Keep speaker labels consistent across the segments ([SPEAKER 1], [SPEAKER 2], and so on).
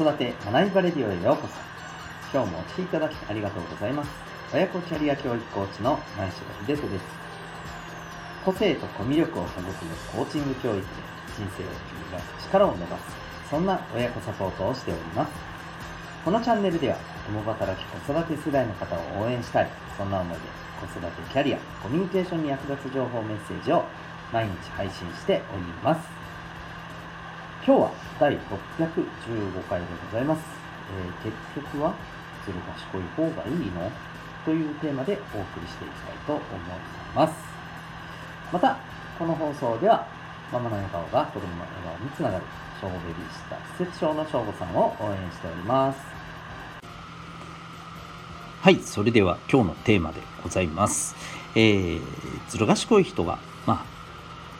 [SPEAKER 1] 子育て学びバレディオへようこそ。今日もお聴きいただきありがとうございます。親子キャリア教育コーチの前城秀人です。個性とコミュ力を育むコーチング教育で人生を切り出す力を伸ばす。そんな親子サポートをしております。このチャンネルでは共働き子育て世代の方を応援したい。そんな思いで子育てキャリアコミュニケーションに役立つ情報メッセージを毎日配信しております。今日は第615回でございます、えー、結局はずる賢い方がいいの？というテーマでお送りしていきたいと思います。またこの放送ではママの笑顔が子供の笑顔につながる小ベビーシッター施設長の省吾さんを応援しております。はいそれでは今日のテーマでございます。えー、ずる賢い人がまあ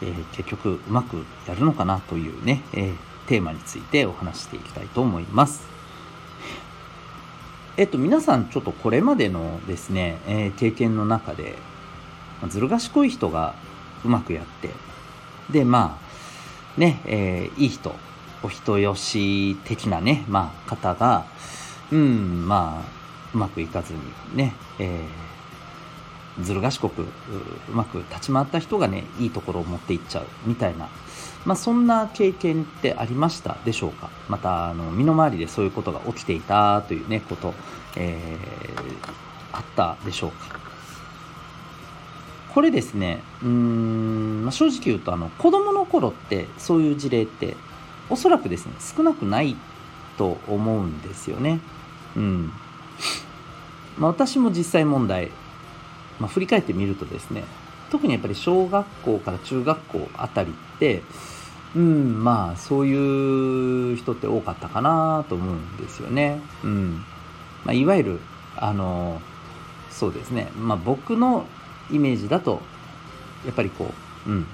[SPEAKER 1] えー、結局うまくやるのかなというね、えー、テーマについてお話していきたいと思います。えっと、皆さんちょっとこれまでのですね、えー、経験の中で、ずる賢い人がうまくやって、で、まあ、ね、えー、いい人、お人よし的なね、まあ、方が、うん、まあ、うまくいかずにね、えーずる賢くうまく立ち回った人がねいいところを持っていっちゃうみたいな、まあ、そんな経験ってありましたでしょうか？またあの身の回りでそういうことが起きていたというねこと、えー、あったでしょうか？これですねうん、まあ、正直言うとあの子供の頃ってそういう事例っておそらくですね少なくないと思うんですよね。うん。まあ、私も実際問題まあ、振り返ってみるとですね特にやっぱり小学校から中学校あたりってうんまあそういう人って多かったかなと思うんですよね。うん。まあ、いわゆるあのそうですね。まあ僕のイメージだとやっぱりこううん。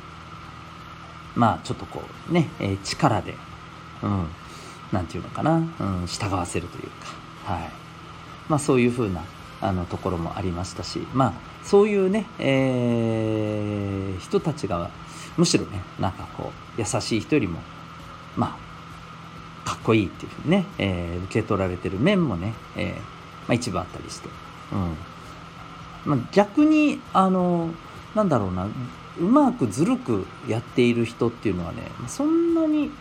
[SPEAKER 1] まあちょっとこうね、えー、力でうん。なんていうのかな、うん、従わせるというか。はい。まあそういうふうなあのところもありましたしまあそういうね、えー、人たちがむしろねなんかこう優しい人よりもまあかっこいいっていうふうにね、えー、受け取られてる面もね、えーまあ、一部あったりして、うん。まあ、逆にあのなんだろうなうまくずるくやっている人っていうのはねそんなに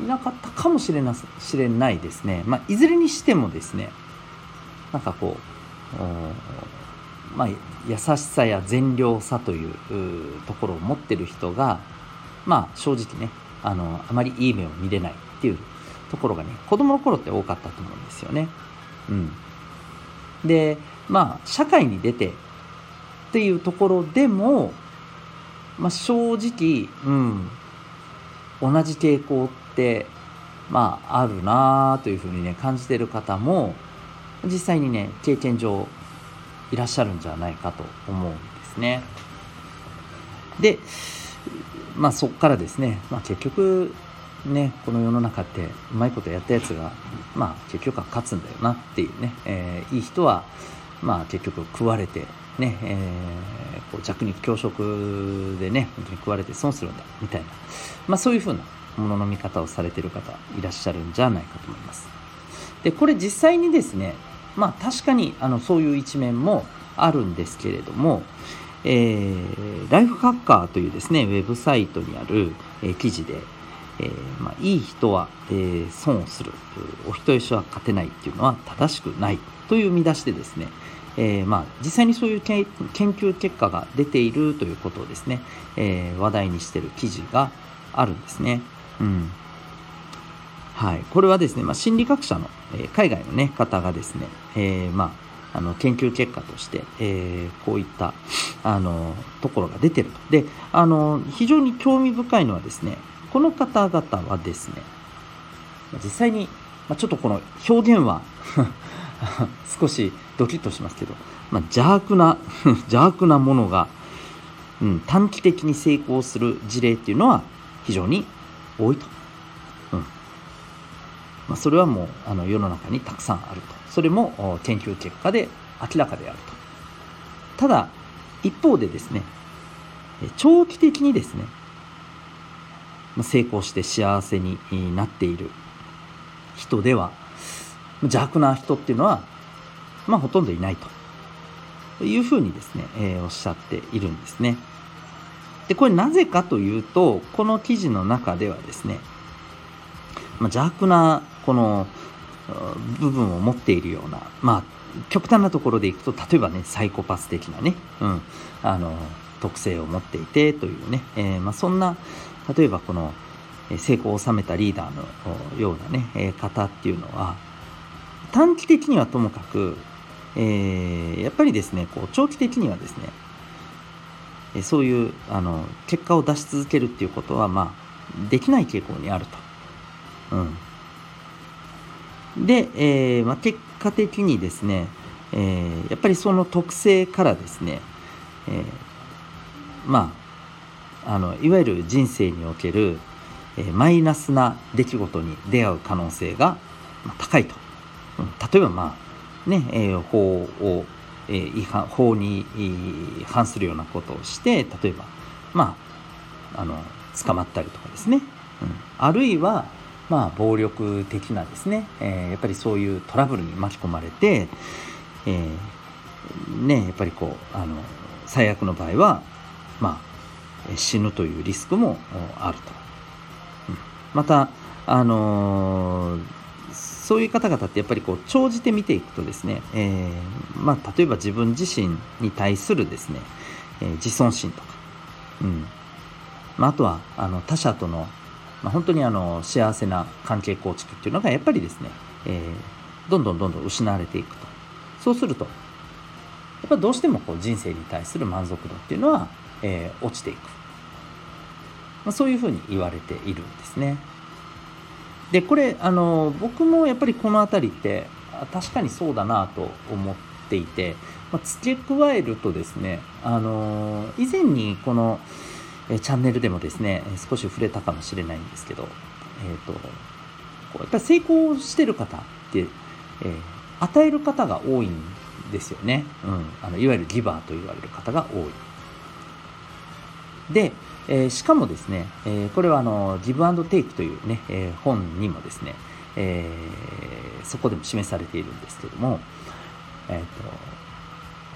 [SPEAKER 1] いなかったかもしれなしれないですね、まあ、いずれにしてもですねなんかこうまあ、優しさや善良さというところを持ってる人が、まあ、正直ねあのあまりいい目を見れないっていうところがね子供の頃って多かったと思うんですよね。うん、でまあ社会に出てっていうところでも、まあ、正直、うん、同じ傾向ってまああるなというふうにね感じてる方も実際にね経験上いらっしゃるんじゃないかと思うんですね。で、まあそこからですね、まあ、結局ね、この世の中ってうまいことやったやつが、まあ結局は勝つんだよなっていうね、えー、いい人は、まあ結局食われて、ね、えー、こう弱肉強食でね、本当に食われて損するんだ、みたいな、まあそういうふうなものの見方をされてる方いらっしゃるんじゃないかと思います。で、これ実際にですね、まあ確かにあのそういう一面もあるんですけれども、えー、ライフハッカーというですね、ウェブサイトにある、えー、記事で、えー、まあ、いい人は、えー、損をする、お人よしは勝てないっていうのは正しくないという見出しでですね、えー、まあ、実際にそういう研究結果が出ているということをですね、えー、話題にしている記事があるんですね。うん。はい。これはですね、まあ、心理学者の、えー、海外のね、方がですね、えー、まあ、あの、研究結果として、えー、こういった、あの、ところが出てると。で、あの、非常に興味深いのはですね、この方々はですね、実際に、まあ、ちょっとこの表現は 少しドキッとしますけど、まあ、邪悪な 邪悪なものが、うん、短期的に成功する事例っていうのは非常に多いと。まあ、それはもうあの世の中にたくさんあると。それも研究結果で明らかであると。ただ一方でですね長期的にですね成功して幸せになっている人では邪悪な人っていうのはまあほとんどいないと。いうふうにですね、えー、おっしゃっているんですね。でこれなぜかというとこの記事の中ではですね、まあ、邪悪なこの部分を持っているようなまあ極端なところでいくと例えばねサイコパス的なね、うん、あの特性を持っていてというね、えー、まあ、そんな例えばこの成功を収めたリーダーのようなね、方っていうのは短期的にはともかく、えー、やっぱりですねこう長期的にはですねそういうあの結果を出し続けるっていうことはまあできない傾向にあると。うん、で、えーまあ、結果的にですね、えー、やっぱりその特性からですね、えー、まああのいわゆる人生における、えー、マイナスな出来事に出会う可能性が高いと。うん、例えばまあね、えー、法を、えー、違反法に反するようなことをして例えばまああの捕まったりとかですね、うん、あるいはまあ、暴力的なですね、えー、やっぱりそういうトラブルに巻き込まれて、えー、ね、やっぱりこうあの最悪の場合は、まあ、死ぬというリスクもあると。うんまた、あのー、そういう方々ってやっぱりこう長じて見ていくとですね、えー、まあ、例えば自分自身に対するですね、えー、自尊心とか、うんまあ、あとはあの他者とのまあ、本当にあの幸せな関係構築っていうのがやっぱりですね、えー、どんどんどんどん失われていくと。そうするとやっぱどうしてもこう人生に対する満足度っていうのは、えー、落ちていく、まあ、そういうふうに言われているんですね。でこれあの僕もやっぱりこの辺りって確かにそうだなと思っていて、まあ、付け加えるとですねあの以前にこのえチャンネルでもですね少し触れたかもしれないんですけど、えーと、とやっぱり成功してる方って、えー、与える方が多いんですよね、うん、あのいわゆるギバーと言われる方が多い。で、えー、しかもですね、えー、これはあのギブアンドテイクというね、えー、本にもですね、えー、そこでも示されているんですけども、えーと、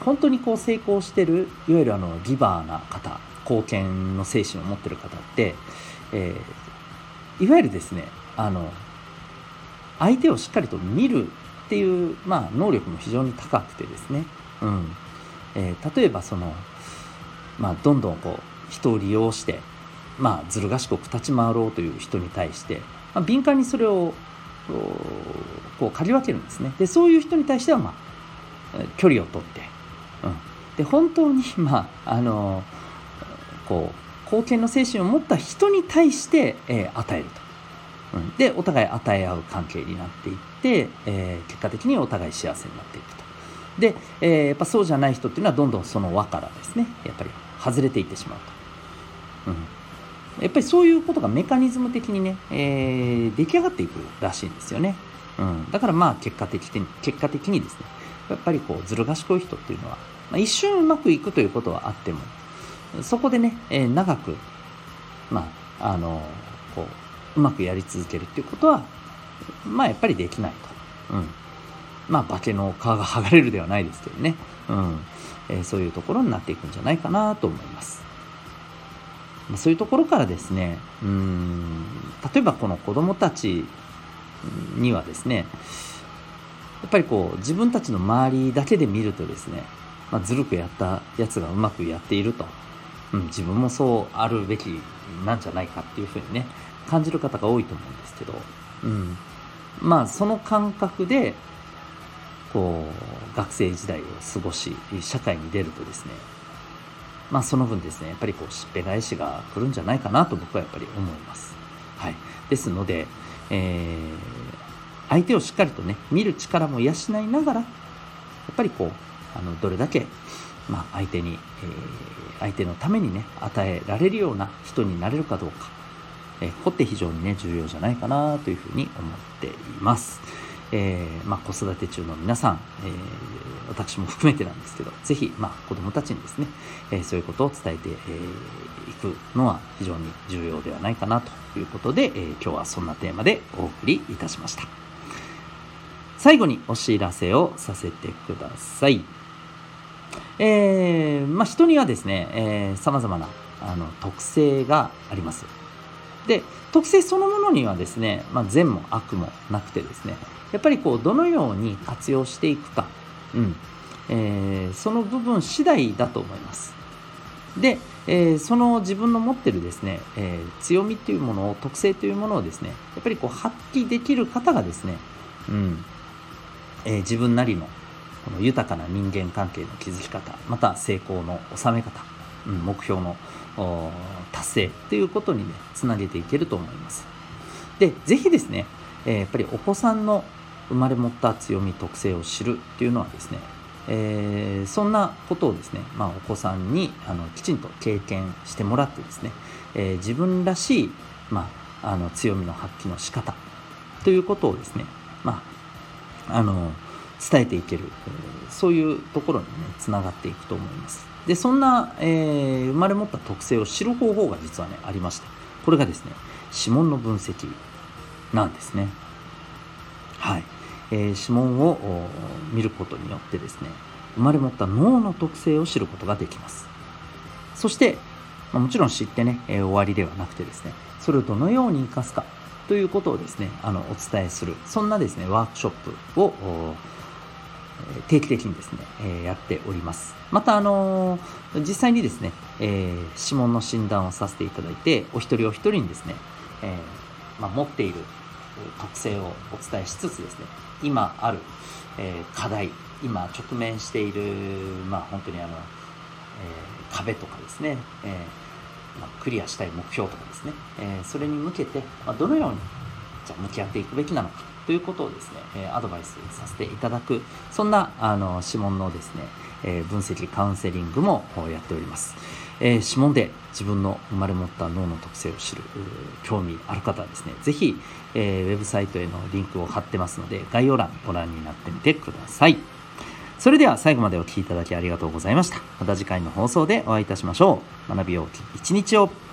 [SPEAKER 1] 本当にこう成功してるいわゆるあのギバーな方貢献の精神を持ってる方って、えー、いわゆるですねあの相手をしっかりと見るっていう、まあ、能力も非常に高くてですね、うん。えー、例えばその、まあ、どんどんこう人を利用して、まあ、ずる賢く立ち回ろうという人に対して、まあ、敏感にそれをこう借り分けるんですね。でそういう人に対しては、まあ、距離をとって、うん、で本当に、まああのこう貢献の精神を持った人に対して、えー、与えると、うん、でお互い与え合う関係になっていって、えー、結果的にお互い幸せになっていくと。で、えー、やっぱそうじゃない人っていうのはどんどんその輪からですねやっぱり外れていってしまうと、うん、やっぱりそういうことがメカニズム的にね、えー、出来上がっていくらしいんですよね、うん、だからまあ結果的に結果的にですねやっぱりこうずる賢い人っていうのは、まあ、一瞬うまくいくということはあってもそこでね、えー、長く、まあ、あの、こう、うまくやり続けるっていうことは、まあ、やっぱりできないと。うん。まあ、化けの皮が剥がれるではないですけどね。うん。えー、そういうところになっていくんじゃないかなと思います。まあ、そういうところからですね、うん、例えばこの子供たちにはですね、やっぱりこう、自分たちの周りだけで見るとですね、まあ、ずるくやったやつがうまくやっていると。うん、自分もそうあるべきなんじゃないかっていうふうにね感じる方が多いと思うんですけど、うん、まあその感覚でこう学生時代を過ごし社会に出るとですねまあその分ですねやっぱりこうしっぺ返しが来るんじゃないかなと僕はやっぱり思います。はい、ですので、えー、相手をしっかりとね見る力も養いながらやっぱりこうあのどれだけまあ、相手に、えー、相手のためにね、与えられるような人になれるかどうか、えー、ここって非常にね、重要じゃないかなというふうに思っています。えー、まあ、子育て中の皆さん、えー、私も含めてなんですけど、ぜひ、まあ、子供たちにですね、えー、そういうことを伝えてい、えー、くのは非常に重要ではないかなということで、えー、今日はそんなテーマでお送りいたしました。最後にお知らせをさせてください。えー、まあ、人にはですね、えー、様々なあの特性があります。で、特性そのものにはですね、まあ、善も悪もなくてですね、やっぱりこう、どのように活用していくか、うん、えー、その部分次第だと思います。で、えー、その自分の持ってるですね、えー、強みというものを、特性というものをですね、やっぱりこう発揮できる方がですね、うん、えー、自分なりのこの豊かな人間関係の築き方、また成功の収め方、うん、目標の達成ということにね、つなげていけると思います。で、ぜひですね、えー、やっぱりお子さんの生まれ持った強み、特性を知るっていうのはですね、えー、そんなことをですね、まあ、お子さんにあのきちんと経験してもらってですね、えー、自分らしい、まあ、あの強みの発揮の仕方ということをですね、まあ、あの伝えていける、そういうところにね、つながっていくと思います。で、そんな、えー、生まれ持った特性を知る方法が実はね、ありまして、これがですね、指紋の分析なんですね。はい。えー、指紋を見ることによってですね、生まれ持った脳の特性を知ることができます。そして、ま、もちろん知ってね、えー、終わりではなくてですね、それをどのように活かすかということをですね、あの、お伝えする、そんなですね、ワークショップを定期的にですね、えやっております。また、あの実際にですね、え指紋の診断をさせていただいて、お一人お一人にですね、えまあ、持っている特性をお伝えしつつですね、今ある、え課題、今直面している、まあ、本当にあの、え壁とかですね、えまあ、クリアしたい目標とかですね、えそれに向けて、まあ、どのようにじゃ向き合っていくべきなのかということをですね、えアドバイスさせていただく、そんな、あの、指紋のですね、え分析カウンセリングもやっております。えー、指紋で自分の生まれ持った脳の特性を知る興味ある方はですね、ぜひ、えー、ウェブサイトへのリンクを貼ってますので、概要欄ご覧になってみてください。それでは最後までお聴きいただきありがとうございました。また次回の放送でお会いいたしましょう。学びよう一日を。